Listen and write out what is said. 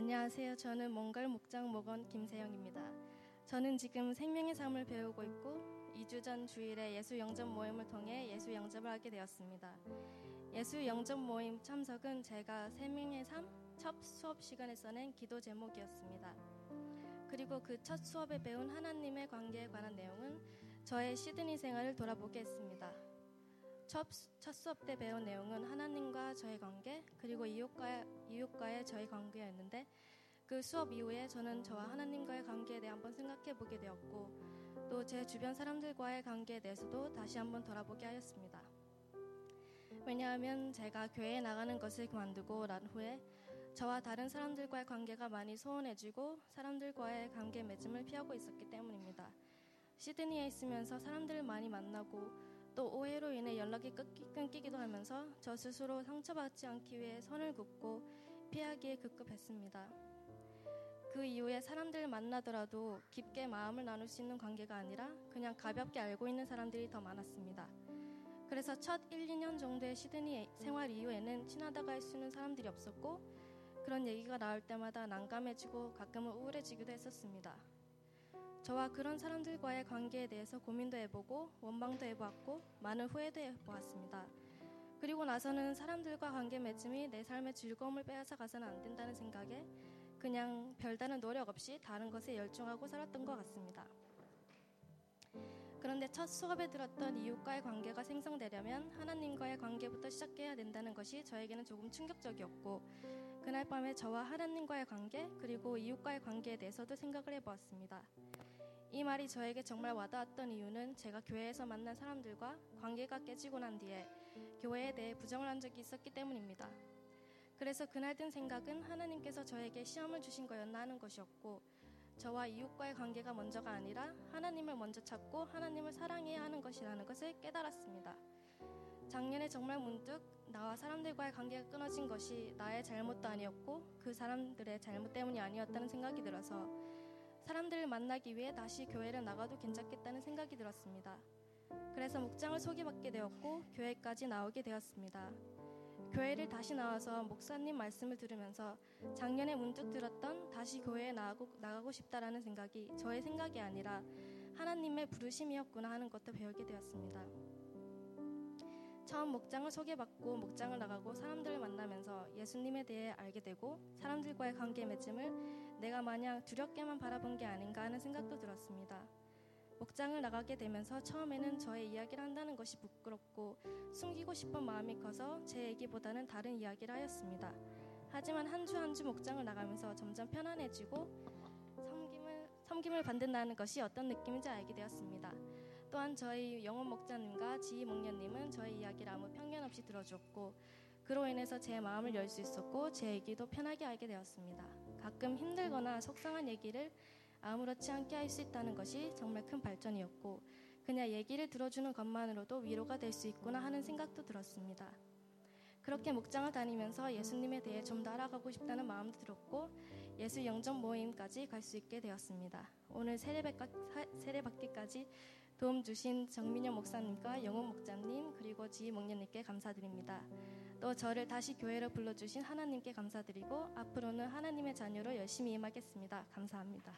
안녕하세요. 저는 몽골 목장 목원 김세영입니다. 저는 지금 생명의 삶을 배우고 있고 2주 전 주일에 예수 영접 모임을 통해 예수 영접을 하게 되었습니다. 예수 영접 모임 참석은 제가 생명의 삶 첫 수업 시간에 써낸 기도 제목이었습니다. 그리고 그 첫 수업에 배운 하나님의 관계에 관한 내용은 저의 시드니 생활을 돌아보게 했습니다. 첫, 첫 수업 때 배운 내용은 하나님과 저의 관계 그리고 이웃과, 이웃과의 저의 관계였는데 그 수업 이후에 저는 저와 하나님과의 관계에 대해 한번 생각해 보게 되었고 또 제 주변 사람들과의 관계에 대해서도 다시 한번 돌아보게 하였습니다. 왜냐하면 제가 교회에 나가는 것을 그만두고 난 후에 저와 다른 사람들과의 관계가 많이 소원해지고 사람들과의 관계 맺음을 피하고 있었기 때문입니다. 시드니에 있으면서 사람들을 많이 만나고 또 오해로 인해 연락이 끊기기도 하면서 저 스스로 상처받지 않기 위해 선을 긋고 피하기에 급급했습니다. 그 이후에 사람들을 만나더라도 깊게 마음을 나눌 수 있는 관계가 아니라 그냥 가볍게 알고 있는 사람들이 더 많았습니다. 그래서 첫 1, 2년 정도의 시드니 생활 이후에는 친하다고 할 수 있는 사람들이 없었고 그런 얘기가 나올 때마다 난감해지고 가끔은 우울해지기도 했었습니다. 저와 그런 사람들과의 관계에 대해서 고민도 해보고 원망도 해보았고 많은 후회도 해보았습니다. 그리고 나서는 사람들과 관계 맺음이 내 삶의 즐거움을 빼앗아 가서는 안 된다는 생각에 그냥 별다른 노력 없이 다른 것에 열중하고 살았던 것 같습니다. 그런데 첫 수업에 들었던 이웃과의 관계가 생성되려면 하나님과의 관계부터 시작해야 된다는 것이 저에게는 조금 충격적이었고 그날 밤에 저와 하나님과의 관계 그리고 이웃과의 관계에 대해서도 생각을 해보았습니다. 이 말이 저에게 정말 와닿았던 이유는 제가 교회에서 만난 사람들과 관계가 깨지고 난 뒤에 교회에 대해 부정을 한 적이 있었기 때문입니다. 그래서 그날 든 생각은 하나님께서 저에게 시험을 주신 거였나 하는 것이었고 저와 이웃과의 관계가 먼저가 아니라 하나님을 먼저 찾고 하나님을 사랑해야 하는 것이라는 것을 깨달았습니다. 작년에 정말 문득 나와 사람들과의 관계가 끊어진 것이 나의 잘못도 아니었고 그 사람들의 잘못 때문이 아니었다는 생각이 들어서 사람들을 만나기 위해 다시 교회를 나가도 괜찮겠다는 생각이 들었습니다. 그래서 목장을 소개받게 되었고 교회까지 나오게 되었습니다. 교회를 다시 나와서 목사님 말씀을 들으면서 작년에 문득 들었던 다시 교회에 나가고, 나가고 싶다라는 생각이 저의 생각이 아니라 하나님의 부르심이었구나 하는 것도 배우게 되었습니다. 처음 목장을 소개받고 목장을 나가고 사람들을 만나면서 예수님에 대해 알게 되고 사람들과의 관계 맺음을 내가 마냥 두렵게만 바라본 게 아닌가 하는 생각도 들었습니다. 목장을 나가게 되면서 처음에는 저의 이야기를 한다는 것이 부끄럽고 숨기고 싶은 마음이 커서 제 얘기보다는 다른 이야기를 하였습니다. 하지만 한 주 한주 목장을 나가면서 점점 편안해지고 섬김을, 섬김을 받는다는 것이 어떤 느낌인지 알게 되었습니다. 또한 저희 영원 목자님과 지희 목련님은 저희 이야기를 아무 편견 없이 들어주었고 그로 인해서 제 마음을 열 수 있었고 제 얘기도 편하게 알게 되었습니다. 가끔 힘들거나 속상한 얘기를 아무렇지 않게 할 수 있다는 것이 정말 큰 발전이었고 그냥 얘기를 들어주는 것만으로도 위로가 될 수 있구나 하는 생각도 들었습니다. 그렇게 목장을 다니면서 예수님에 대해 좀 더 알아가고 싶다는 마음도 들었고 예수 영접 모임까지 갈 수 있게 되었습니다. 오늘 세례받기까지 도움 주신 정민영 목사님과 영훈 목자님 그리고 지희 목련님께 감사드립니다. 또 저를 다시 교회로 불러주신 하나님께 감사드리고 앞으로는 하나님의 자녀로 열심히 임하겠습니다. 감사합니다.